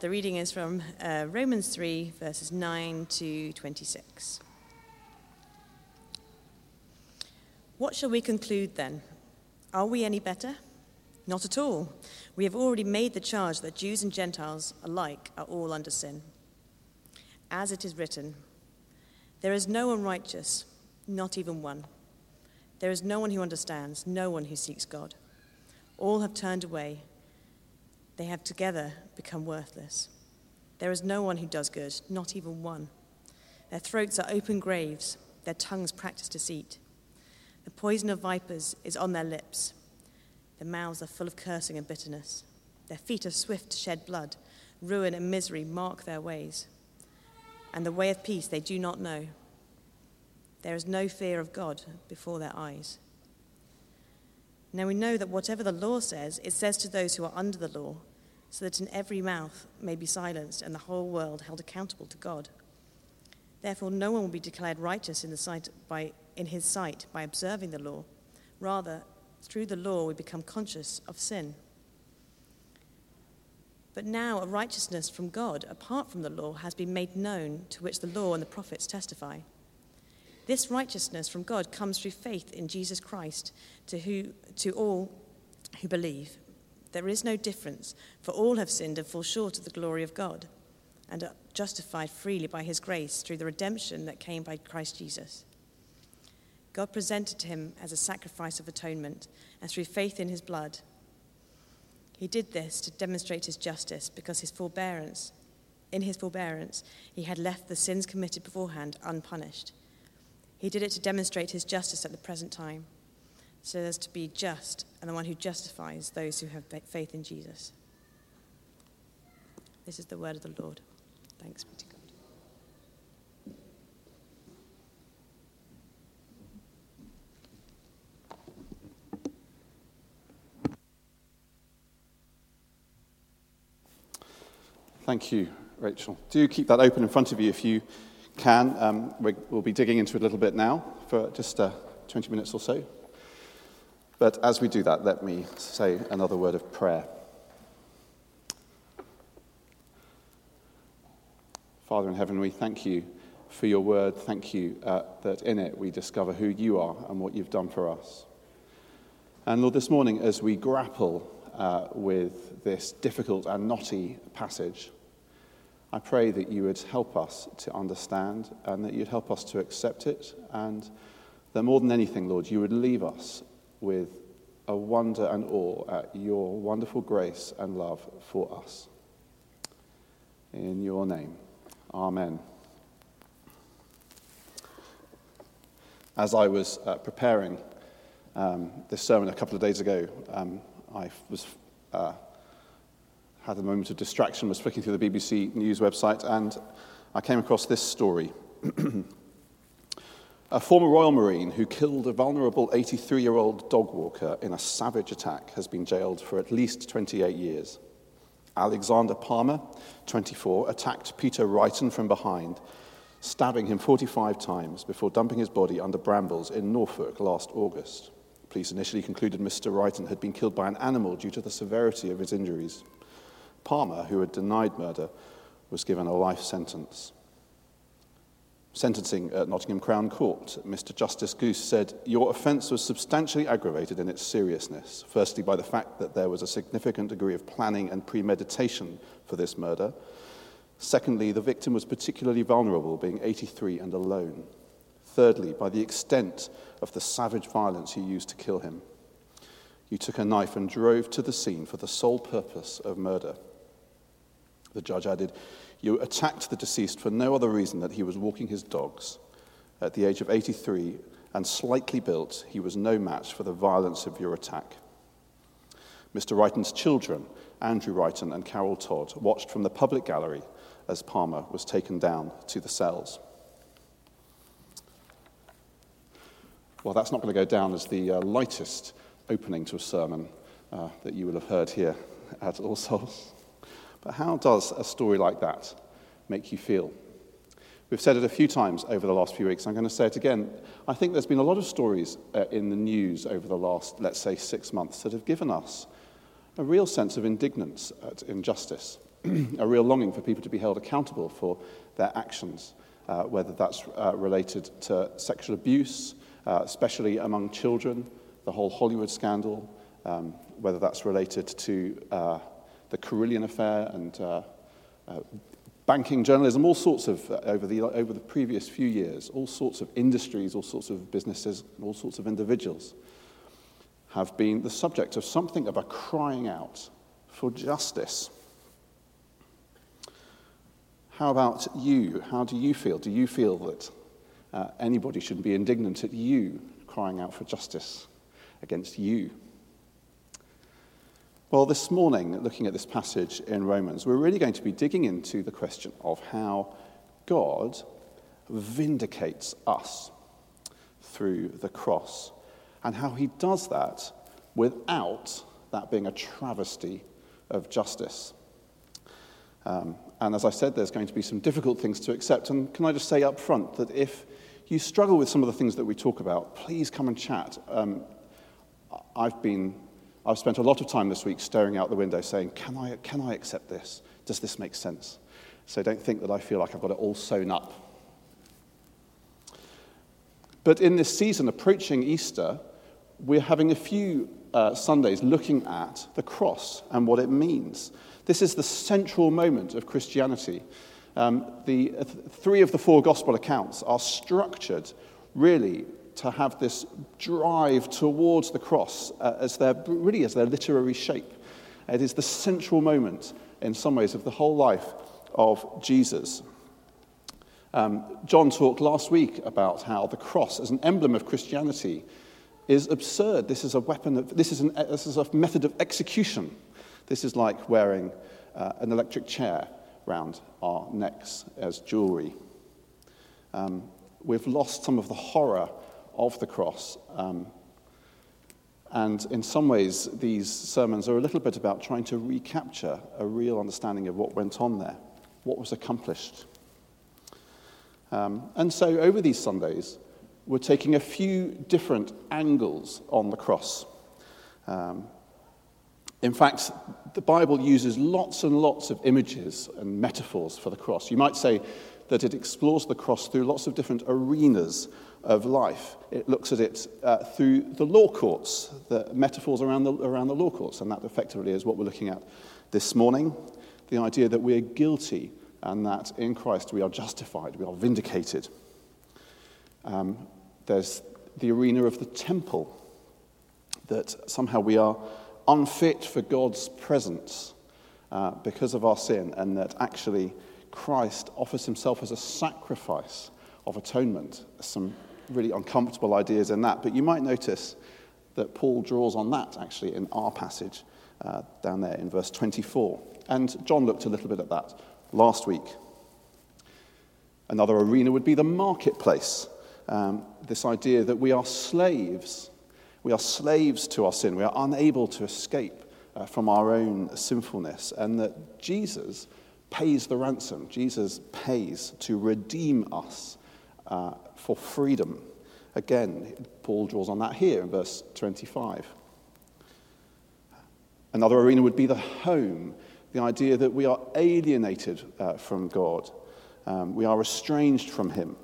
The reading is from uh, Romans 3, verses 9 to 26. What shall we conclude then? Are we any better? Not at all. We have already made the charge that Jews and Gentiles alike are all under sin. As it is written, there is no one righteous, not even one. There is no one who understands, no one who seeks God. All have turned away they have together become worthless. There is no one who does good, not even one. Their throats are open graves, their tongues practice deceit. The poison of vipers is on their lips. Their mouths are full of cursing and bitterness. Their feet are swift to shed blood. Ruin and misery mark their ways. And the way of peace they do not know. There is no fear of God before their eyes. Now we know that whatever the law says, it says to those who are under the law, so that in every mouth may be silenced and the whole world held accountable to God. Therefore, no one will be declared righteous in, sight by, in his sight by observing the law. Rather, through the law, we become conscious of sin. But now a righteousness from God, apart from the law, has been made known, to which the law and the prophets testify. This righteousness from God comes through faith in Jesus Christ to, who, to all who believe. There is no difference, for all have sinned and fall short of the glory of God, and are justified freely by his grace through the redemption that came by Christ Jesus. God presented him as a sacrifice of atonement, and through faith in his blood. He did this to demonstrate his justice, because his forbearance, in his forbearance, he had left the sins committed beforehand unpunished. He did it to demonstrate his justice at the present time, so as to be just and the one who justifies those who have faith in Jesus. This is the word of the Lord. Thanks be to God. Thank you, Rachel. Do keep that open in front of you if you can. Um, we'll be digging into it a little bit now for just uh, 20 minutes or so. But as we do that, let me say another word of prayer. Father in heaven, we thank you for your word. Thank you uh, that in it we discover who you are and what you've done for us. And Lord, this morning, as we grapple uh, with this difficult and knotty passage, I pray that you would help us to understand and that you'd help us to accept it, and that more than anything, Lord, you would leave us with a wonder and awe at your wonderful grace and love for us. In your name, Amen. As I was uh, preparing um, this sermon a couple of days ago, um, I was uh, had a moment of distraction, was flicking through the BBC News website, and I came across this story. a former Royal Marine who killed a vulnerable 83 year old dog walker in a savage attack has been jailed for at least 28 years. Alexander Palmer, 24, attacked Peter Wrighton from behind, stabbing him 45 times before dumping his body under brambles in Norfolk last August. Police initially concluded Mr. Wrighton had been killed by an animal due to the severity of his injuries. Palmer, who had denied murder, was given a life sentence. Sentencing at Nottingham Crown Court, Mr. Justice Goose said, Your offence was substantially aggravated in its seriousness, firstly by the fact that there was a significant degree of planning and premeditation for this murder. Secondly, the victim was particularly vulnerable, being 83 and alone. Thirdly, by the extent of the savage violence you used to kill him. You took a knife and drove to the scene for the sole purpose of murder. The judge added, You attacked the deceased for no other reason than he was walking his dogs. At the age of 83 and slightly built, he was no match for the violence of your attack. Mr. Wrighton's children, Andrew Wrighton and Carol Todd, watched from the public gallery as Palmer was taken down to the cells. Well, that's not going to go down as the uh, lightest opening to a sermon uh, that you will have heard here at All Souls. But how does a story like that make you feel? We've said it a few times over the last few weeks. I'm going to say it again. I think there's been a lot of stories uh, in the news over the last, let's say, six months that have given us a real sense of indignance at injustice, a real longing for people to be held accountable for their actions, uh, whether that's uh, related to sexual abuse, uh, especially among children, the whole Hollywood scandal, um, whether that's related to Uh, the Carillion affair and uh, uh, banking journalism, all sorts of, uh, over, the, over the previous few years, all sorts of industries, all sorts of businesses, all sorts of individuals have been the subject of something of a crying out for justice. How about you? How do you feel? Do you feel that uh, anybody should be indignant at you crying out for justice against you? Well, this morning, looking at this passage in Romans, we're really going to be digging into the question of how God vindicates us through the cross and how he does that without that being a travesty of justice. Um, and as I said, there's going to be some difficult things to accept. And can I just say up front that if you struggle with some of the things that we talk about, please come and chat. Um, I've been I've spent a lot of time this week staring out the window saying, can I, can I accept this? Does this make sense? So don't think that I feel like I've got it all sewn up. But in this season approaching Easter, we're having a few uh, Sundays looking at the cross and what it means. This is the central moment of Christianity. Um, the three of the four gospel accounts are structured really to have this drive towards the cross uh, as their, really as their literary shape. It is the central moment, in some ways, of the whole life of Jesus. Um, John talked last week about how the cross, as an emblem of Christianity, is absurd. This is a weapon, of, this, is an, this is a method of execution. This is like wearing uh, an electric chair round our necks as jewelry. Um, we've lost some of the horror of the cross. Um, and in some ways, these sermons are a little bit about trying to recapture a real understanding of what went on there, what was accomplished. Um, and so, over these Sundays, we're taking a few different angles on the cross. Um, in fact, the Bible uses lots and lots of images and metaphors for the cross. You might say that it explores the cross through lots of different arenas of life. It looks at it uh, through the law courts, the metaphors around the, around the law courts, and that effectively is what we're looking at this morning. The idea that we're guilty and that in Christ we are justified, we are vindicated. Um, there's the arena of the temple, that somehow we are unfit for God's presence uh, because of our sin, and that actually Christ offers himself as a sacrifice of atonement. Some really uncomfortable ideas in that. But you might notice that Paul draws on that actually in our passage uh, down there in verse 24. And John looked a little bit at that last week. Another arena would be the marketplace. Um, this idea that we are slaves. We are slaves to our sin. We are unable to escape uh, from our own sinfulness. And that Jesus pays the ransom. Jesus pays to redeem us uh, for freedom. Again, Paul draws on that here in verse 25. Another arena would be the home, the idea that we are alienated uh, from God, um, we are estranged from Him,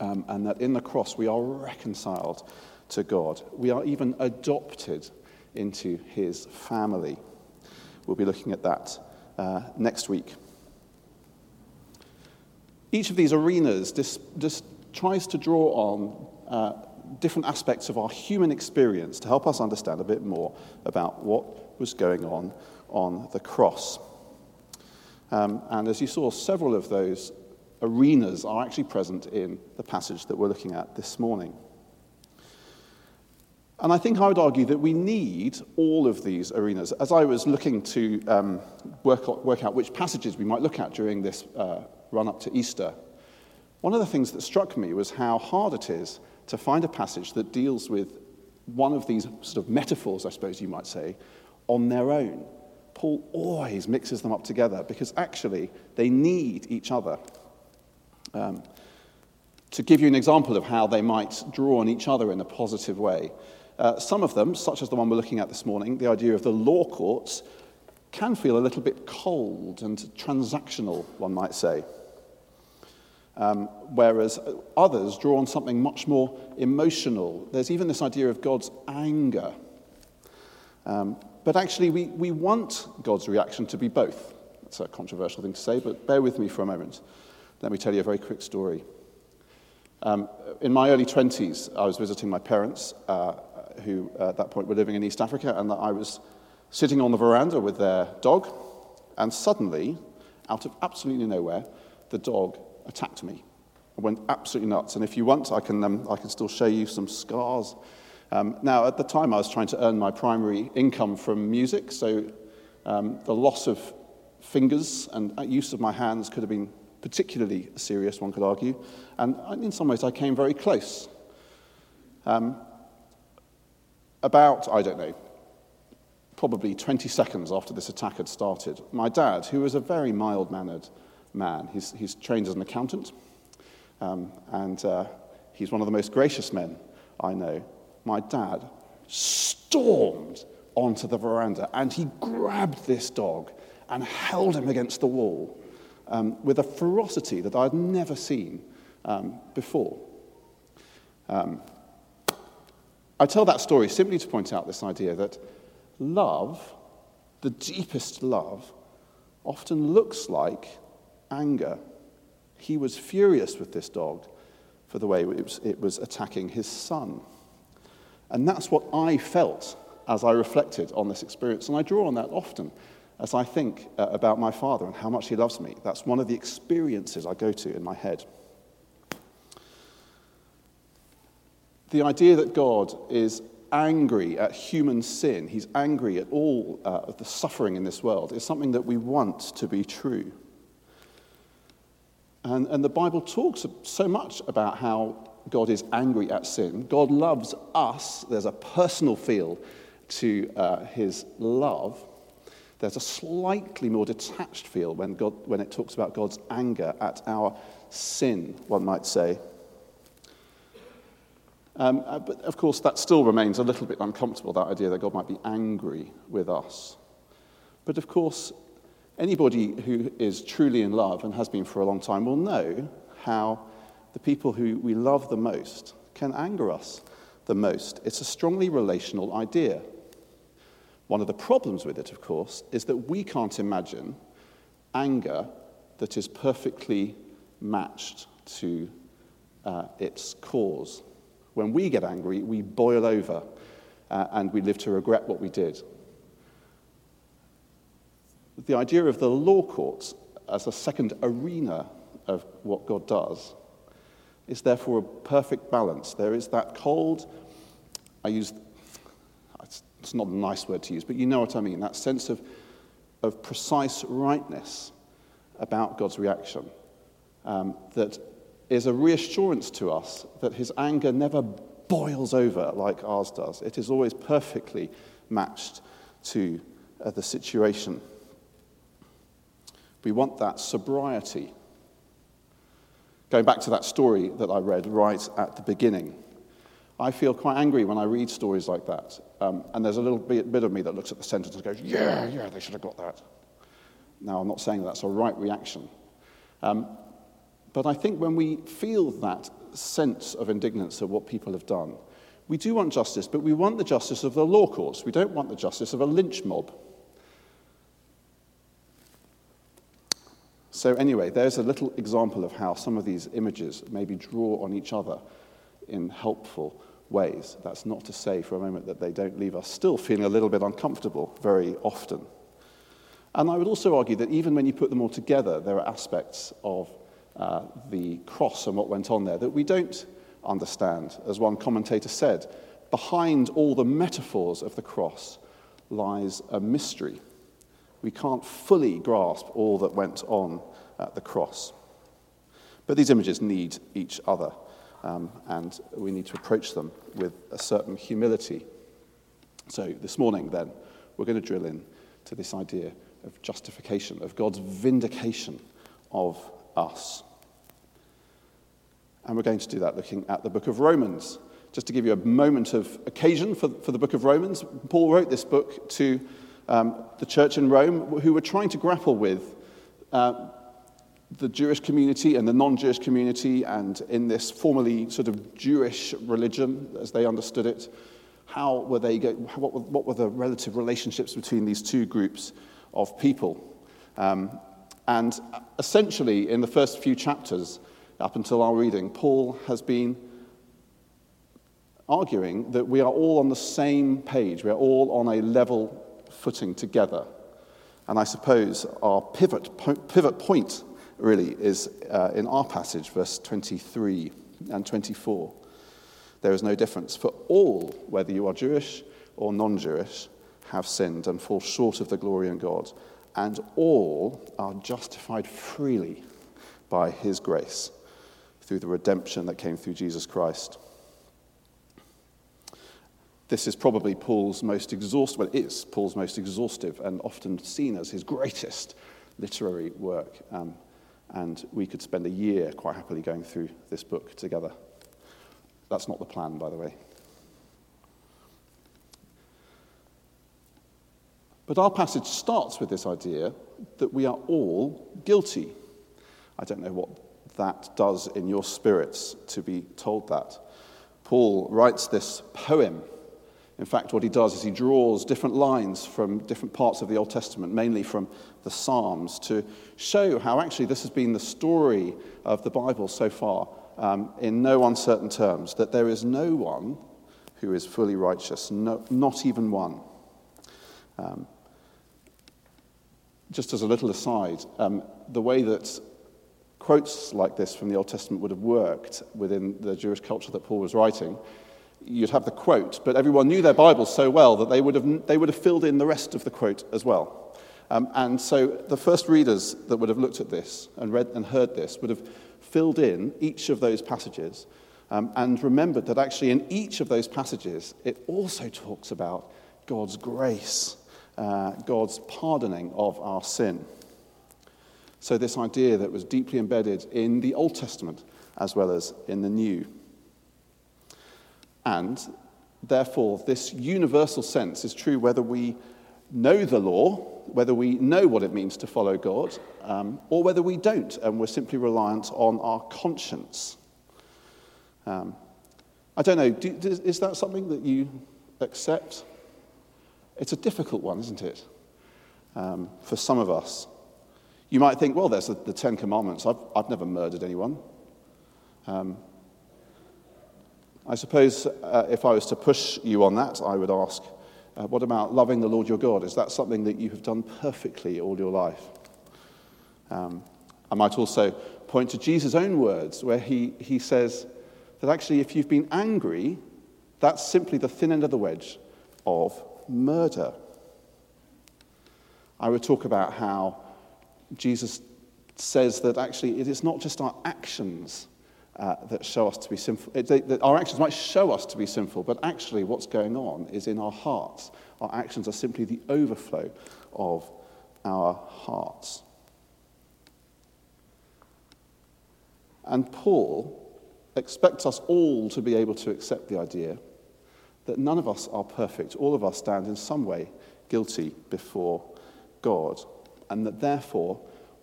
um, and that in the cross we are reconciled to God. We are even adopted into His family. We'll be looking at that uh, next week. Each of these arenas just, tries to draw on uh, different aspects of our human experience to help us understand a bit more about what was going on on the cross. Um, and as you saw, several of those arenas are actually present in the passage that we're looking at this morning. And I think I would argue that we need all of these arenas. As I was looking to um, work, work, out which passages we might look at during this uh, run up to Easter, one of the things that struck me was how hard it is to find a passage that deals with one of these sort of metaphors, I suppose you might say, on their own. Paul always mixes them up together because actually they need each other. Um, to give you an example of how they might draw on each other in a positive way, uh, some of them, such as the one we're looking at this morning, the idea of the law courts, can feel a little bit cold and transactional, one might say. Um, whereas others draw on something much more emotional. There's even this idea of God's anger. Um, but actually, we, we want God's reaction to be both. That's a controversial thing to say, but bear with me for a moment. Let me tell you a very quick story. Um, in my early 20s, I was visiting my parents, uh, who at that point were living in East Africa, and that I was sitting on the veranda with their dog, and suddenly, out of absolutely nowhere, the dog attacked me. I went absolutely nuts. And if you want, I can, um, I can still show you some scars. Um, now, at the time, I was trying to earn my primary income from music, so um, the loss of fingers and use of my hands could have been particularly serious, one could argue. And in some ways, I came very close. Um, about, I don't know, probably 20 seconds after this attack had started, my dad, who was a very mild mannered man, he's, he's trained as an accountant, um, and uh, he's one of the most gracious men I know. My dad stormed onto the veranda and he grabbed this dog and held him against the wall um, with a ferocity that I'd never seen um, before. Um, I tell that story simply to point out this idea that love, the deepest love, often looks like anger. He was furious with this dog for the way it was, it was attacking his son. And that's what I felt as I reflected on this experience. And I draw on that often as I think uh, about my father and how much he loves me. That's one of the experiences I go to in my head. The idea that God is angry at human sin, he's angry at all uh, of the suffering in this world, is something that we want to be true. And, and the Bible talks so much about how God is angry at sin. God loves us. There's a personal feel to uh, his love. There's a slightly more detached feel when, God, when it talks about God's anger at our sin, one might say. Um, uh, but of course, that still remains a little bit uncomfortable, that idea that God might be angry with us. But of course, anybody who is truly in love and has been for a long time will know how the people who we love the most can anger us the most. It's a strongly relational idea. One of the problems with it, of course, is that we can't imagine anger that is perfectly matched to uh, its cause. When we get angry, we boil over uh, and we live to regret what we did. The idea of the law courts as a second arena of what God does is therefore a perfect balance. There is that cold, I use it's not a nice word to use, but you know what I mean that sense of, of precise rightness about God's reaction um, that is a reassurance to us that his anger never boils over like ours does. It is always perfectly matched to uh, the situation. We want that sobriety. Going back to that story that I read right at the beginning, I feel quite angry when I read stories like that. Um, and there's a little bit, bit, of me that looks at the sentence and goes, yeah, yeah, they should have got that. Now, I'm not saying that's a right reaction. Um, but I think when we feel that sense of indignance at what people have done, we do want justice, but we want the justice of the law courts. We don't want the justice of a lynch mob. So, anyway, there's a little example of how some of these images maybe draw on each other in helpful ways. That's not to say for a moment that they don't leave us still feeling a little bit uncomfortable very often. And I would also argue that even when you put them all together, there are aspects of uh, the cross and what went on there that we don't understand. As one commentator said, behind all the metaphors of the cross lies a mystery. We can't fully grasp all that went on at the cross. But these images need each other um, and we need to approach them with a certain humility. So, this morning, then, we're going to drill in to this idea of justification, of God's vindication of us. And we're going to do that looking at the book of Romans. Just to give you a moment of occasion for, for the book of Romans, Paul wrote this book to um, the church in Rome, who were trying to grapple with uh, the Jewish community and the non Jewish community, and in this formerly sort of Jewish religion as they understood it, how were they go, what, were, what were the relative relationships between these two groups of people? Um, and essentially, in the first few chapters, up until our reading, Paul has been arguing that we are all on the same page, we are all on a level footing together. And I suppose our pivot, pivot point really is uh, in our passage, verse 23 and 24. There is no difference, for all, whether you are Jewish or non Jewish, have sinned and fall short of the glory of God, and all are justified freely by his grace through the redemption that came through Jesus Christ. This is probably Paul's most exhaustive, well, it is Paul's most exhaustive and often seen as his greatest literary work. Um, and we could spend a year quite happily going through this book together. That's not the plan, by the way. But our passage starts with this idea that we are all guilty. I don't know what that does in your spirits to be told that. Paul writes this poem in fact, what he does is he draws different lines from different parts of the Old Testament, mainly from the Psalms, to show how actually this has been the story of the Bible so far um, in no uncertain terms that there is no one who is fully righteous, no, not even one. Um, just as a little aside, um, the way that quotes like this from the Old Testament would have worked within the Jewish culture that Paul was writing you'd have the quote, but everyone knew their Bible so well that they would have, they would have filled in the rest of the quote as well. Um, and so the first readers that would have looked at this and read and heard this would have filled in each of those passages um, and remembered that actually in each of those passages it also talks about God's grace, uh, God's pardoning of our sin. So, this idea that was deeply embedded in the Old Testament as well as in the New. And therefore, this universal sense is true whether we know the law, whether we know what it means to follow God, um, or whether we don't and we're simply reliant on our conscience. Um, I don't know, do, is that something that you accept? It's a difficult one, isn't it? Um, for some of us. You might think, well, there's the, the Ten Commandments. I've, I've never murdered anyone. Um, I suppose uh, if I was to push you on that, I would ask, uh, what about loving the Lord your God? Is that something that you have done perfectly all your life? Um, I might also point to Jesus' own words, where he, he says that actually, if you've been angry, that's simply the thin end of the wedge of murder. I would talk about how Jesus says that actually it is not just our actions uh, that show us to be sinful. It, they, our actions might show us to be sinful, but actually, what's going on is in our hearts. Our actions are simply the overflow of our hearts. And Paul expects us all to be able to accept the idea that none of us are perfect. All of us stand in some way guilty before God, and that therefore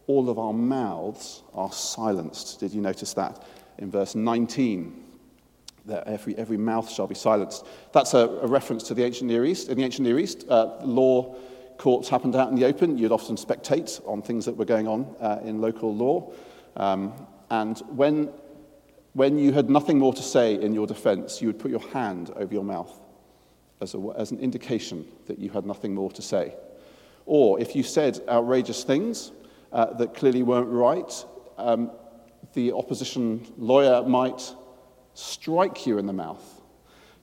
all of our mouths are silenced. Did you notice that? in verse 19 that every, every mouth shall be silenced. That's a, a reference to the ancient Near East. In the ancient Near East, uh, law courts happened out in the open. You'd often spectate on things that were going on uh, in local law. Um, and when, when you had nothing more to say in your defense, you would put your hand over your mouth as, a, as an indication that you had nothing more to say. Or if you said outrageous things uh, that clearly weren't right, um, the opposition lawyer might strike you in the mouth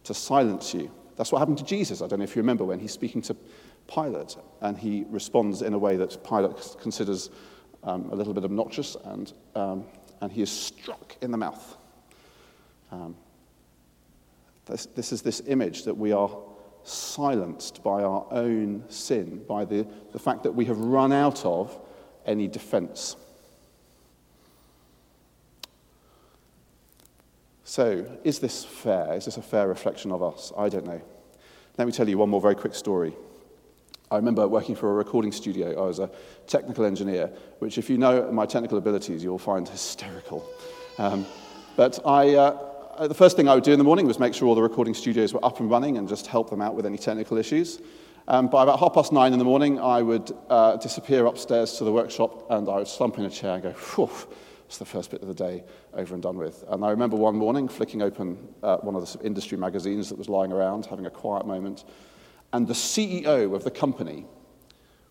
to silence you. That's what happened to Jesus. I don't know if you remember when he's speaking to Pilate and he responds in a way that Pilate considers um, a little bit obnoxious and, um, and he is struck in the mouth. Um, this, this is this image that we are silenced by our own sin, by the, the fact that we have run out of any defense. So, is this fair? Is this a fair reflection of us? I don't know. Let me tell you one more very quick story. I remember working for a recording studio. I was a technical engineer, which, if you know my technical abilities, you'll find hysterical. Um, but I, uh, the first thing I would do in the morning was make sure all the recording studios were up and running and just help them out with any technical issues. Um, by about half past nine in the morning, I would uh, disappear upstairs to the workshop and I would slump in a chair and go, whew, it's the first bit of the day over and done with. And I remember one morning flicking open uh, one of the industry magazines that was lying around, having a quiet moment, and the CEO of the company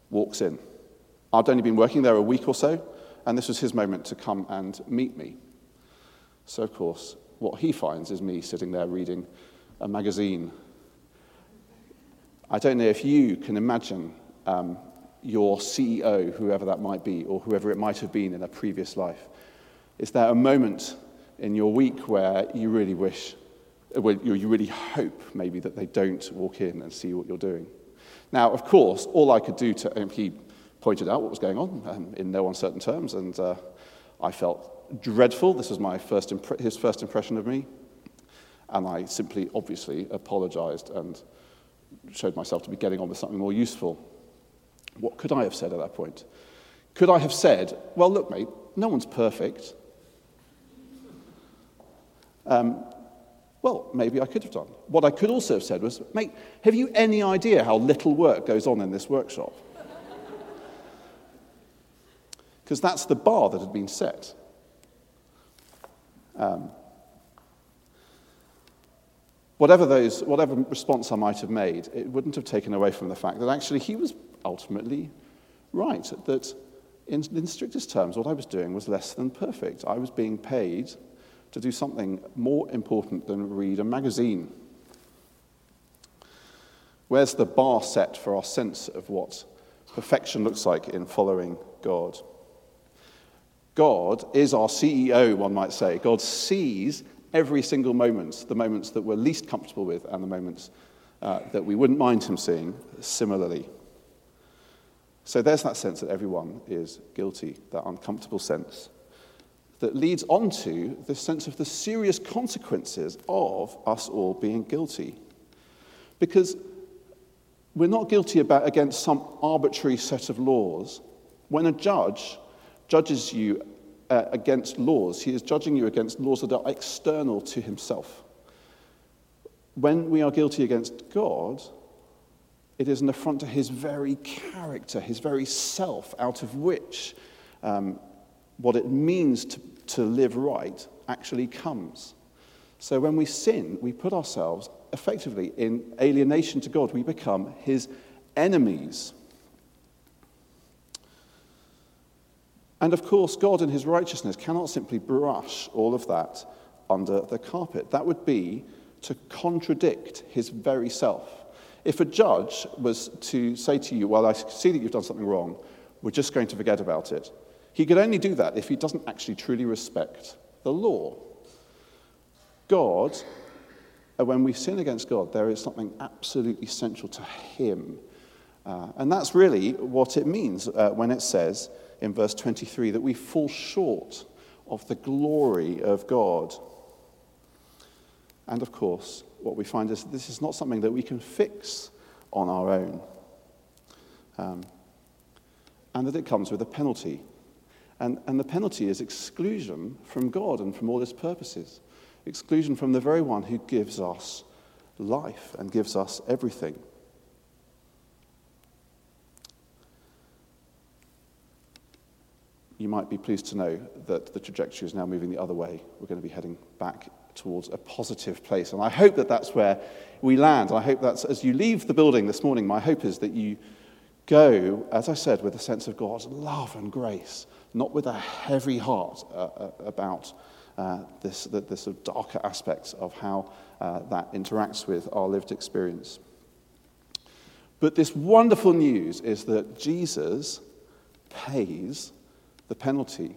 walks in. I'd only been working there a week or so, and this was his moment to come and meet me. So, of course, what he finds is me sitting there reading a magazine. I don't know if you can imagine um, your CEO, whoever that might be, or whoever it might have been in a previous life. Is there a moment in your week where you really wish where you really hope maybe that they don't walk in and see what you're doing. Now, of course, all I could do to, um, he pointed out what was going on um, in no uncertain terms, and uh, I felt dreadful. This was my first impre- his first impression of me. And I simply, obviously, apologized and showed myself to be getting on with something more useful. What could I have said at that point? Could I have said, well, look, mate, no one's perfect. Um, well, maybe I could have done. What I could also have said was, mate, have you any idea how little work goes on in this workshop? Because that's the bar that had been set. Um, whatever, those, whatever response I might have made, it wouldn't have taken away from the fact that actually he was ultimately right. That in, in strictest terms, what I was doing was less than perfect. I was being paid to do something more important than read a magazine? Where's the bar set for our sense of what perfection looks like in following God? God is our CEO, one might say. God sees every single moment, the moments that we're least comfortable with and the moments uh, that we wouldn't mind Him seeing similarly. So there's that sense that everyone is guilty, that uncomfortable sense that leads on to this sense of the serious consequences of us all being guilty. Because we're not guilty about against some arbitrary set of laws. When a judge judges you uh, against laws, he is judging you against laws that are external to himself. When we are guilty against God, it is an affront to his very character, his very self, out of which um, what it means to to live right actually comes. So when we sin, we put ourselves effectively in alienation to God. We become his enemies. And of course, God in his righteousness cannot simply brush all of that under the carpet. That would be to contradict his very self. If a judge was to say to you, Well, I see that you've done something wrong, we're just going to forget about it, he could only do that if he doesn't actually truly respect the law. God, uh, when we sin against God, there is something absolutely central to him. Uh, and that's really what it means uh, when it says in verse 23 that we fall short of the glory of God. And of course, what we find is this is not something that we can fix on our own. Um, and that it comes with a penalty. And, and the penalty is exclusion from God and from all his purposes, exclusion from the very one who gives us life and gives us everything. You might be pleased to know that the trajectory is now moving the other way. We're going to be heading back towards a positive place. And I hope that that's where we land. I hope that as you leave the building this morning, my hope is that you go, as I said, with a sense of God's love and grace not with a heavy heart uh, uh, about uh, this, the, the, sort of darker aspects of how uh, that interacts with our lived experience. But this wonderful news is that Jesus pays the penalty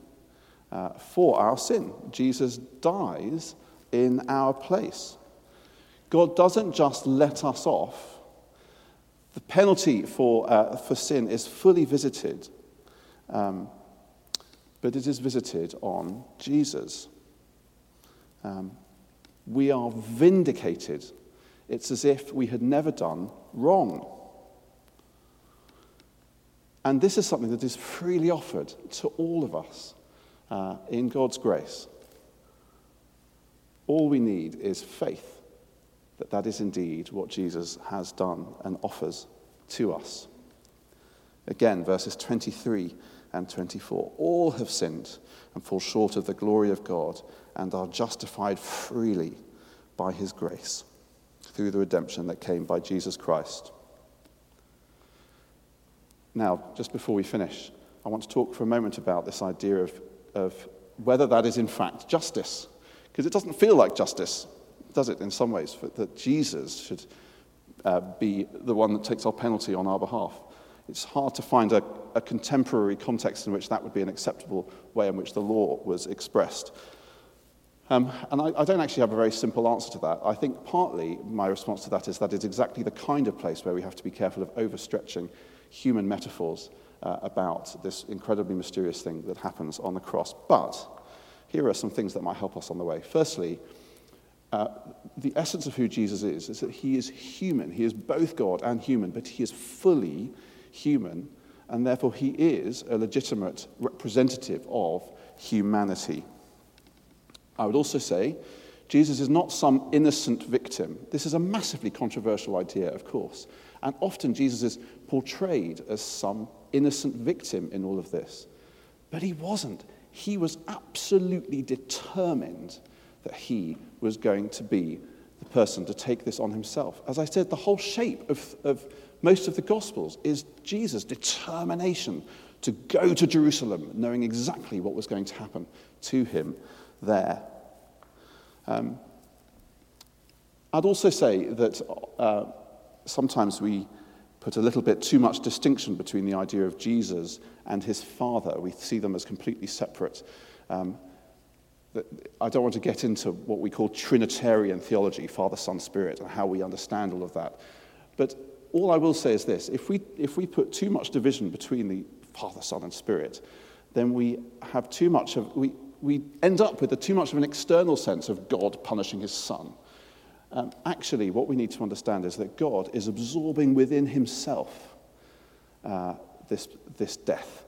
uh, for our sin. Jesus dies in our place. God doesn't just let us off. The penalty for, uh, for sin is fully visited. Um, but it is visited on Jesus. Um, we are vindicated. It's as if we had never done wrong. And this is something that is freely offered to all of us uh, in God's grace. All we need is faith that that is indeed what Jesus has done and offers to us. Again, verses 23 and 24. All have sinned and fall short of the glory of God and are justified freely by his grace through the redemption that came by Jesus Christ. Now, just before we finish, I want to talk for a moment about this idea of, of whether that is in fact justice. Because it doesn't feel like justice, does it, in some ways, that Jesus should uh, be the one that takes our penalty on our behalf. It's hard to find a, a contemporary context in which that would be an acceptable way in which the law was expressed. Um, and I, I, don't actually have a very simple answer to that. I think partly my response to that is that it's exactly the kind of place where we have to be careful of overstretching human metaphors uh, about this incredibly mysterious thing that happens on the cross. But here are some things that might help us on the way. Firstly, uh, the essence of who Jesus is is that he is human. He is both God and human, but he is fully human, and therefore he is a legitimate representative of humanity. I would also say Jesus is not some innocent victim. This is a massively controversial idea, of course. And often Jesus is portrayed as some innocent victim in all of this. But he wasn't. He was absolutely determined that he was going to be the person to take this on himself. As I said, the whole shape of, of most of the Gospels is Jesus' determination to go to Jerusalem, knowing exactly what was going to happen to him there. Um, I'd also say that uh, sometimes we put a little bit too much distinction between the idea of Jesus and his Father. We see them as completely separate. Um, I don't want to get into what we call Trinitarian theology, Father, Son, Spirit, and how we understand all of that. But all I will say is this if we, if we put too much division between the Father, Son, and Spirit, then we have too much of, we, we end up with a, too much of an external sense of God punishing his Son. Um, actually, what we need to understand is that God is absorbing within himself uh, this, this death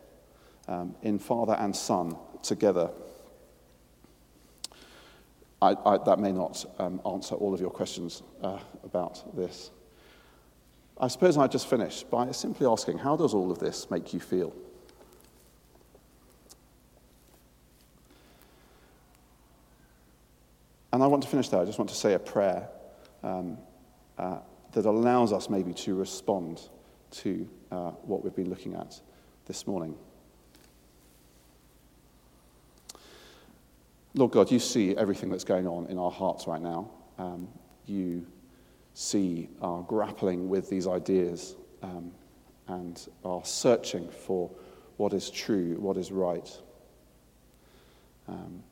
um, in Father and Son together. I, I, that may not um, answer all of your questions uh, about this. I suppose I'd just finish by simply asking how does all of this make you feel? And I want to finish there. I just want to say a prayer um, uh, that allows us maybe to respond to uh, what we've been looking at this morning. Lord God, you see everything that's going on in our hearts right now. Um, you see our grappling with these ideas um, and our searching for what is true, what is right. Um,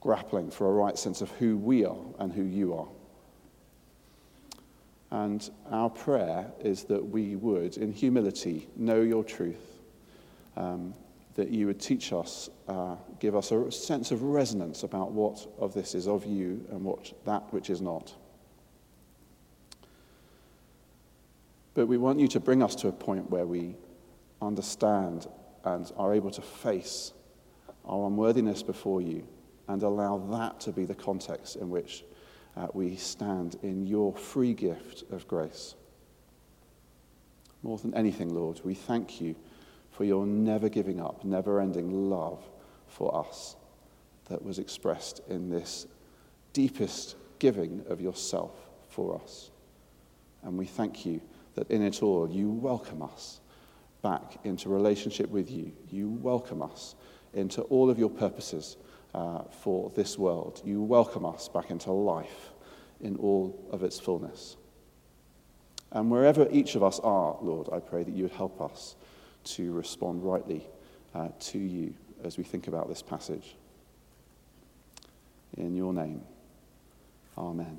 grappling for a right sense of who we are and who you are. And our prayer is that we would, in humility, know your truth, um, that you would teach us, uh, give us a sense of resonance about what of this is of you and what that which is not. But we want you to bring us to a point where we understand and are able to face our unworthiness before you and allow that to be the context in which uh, we stand in your free gift of grace. More than anything, Lord, we thank you for your never giving up, never ending love for us that was expressed in this deepest giving of yourself for us. And we thank you that in it all you welcome us back into relationship with you. You welcome us into all of your purposes uh, for this world. You welcome us back into life in all of its fullness. And wherever each of us are, Lord, I pray that you would help us to respond rightly uh, to you as we think about this passage. In your name, amen.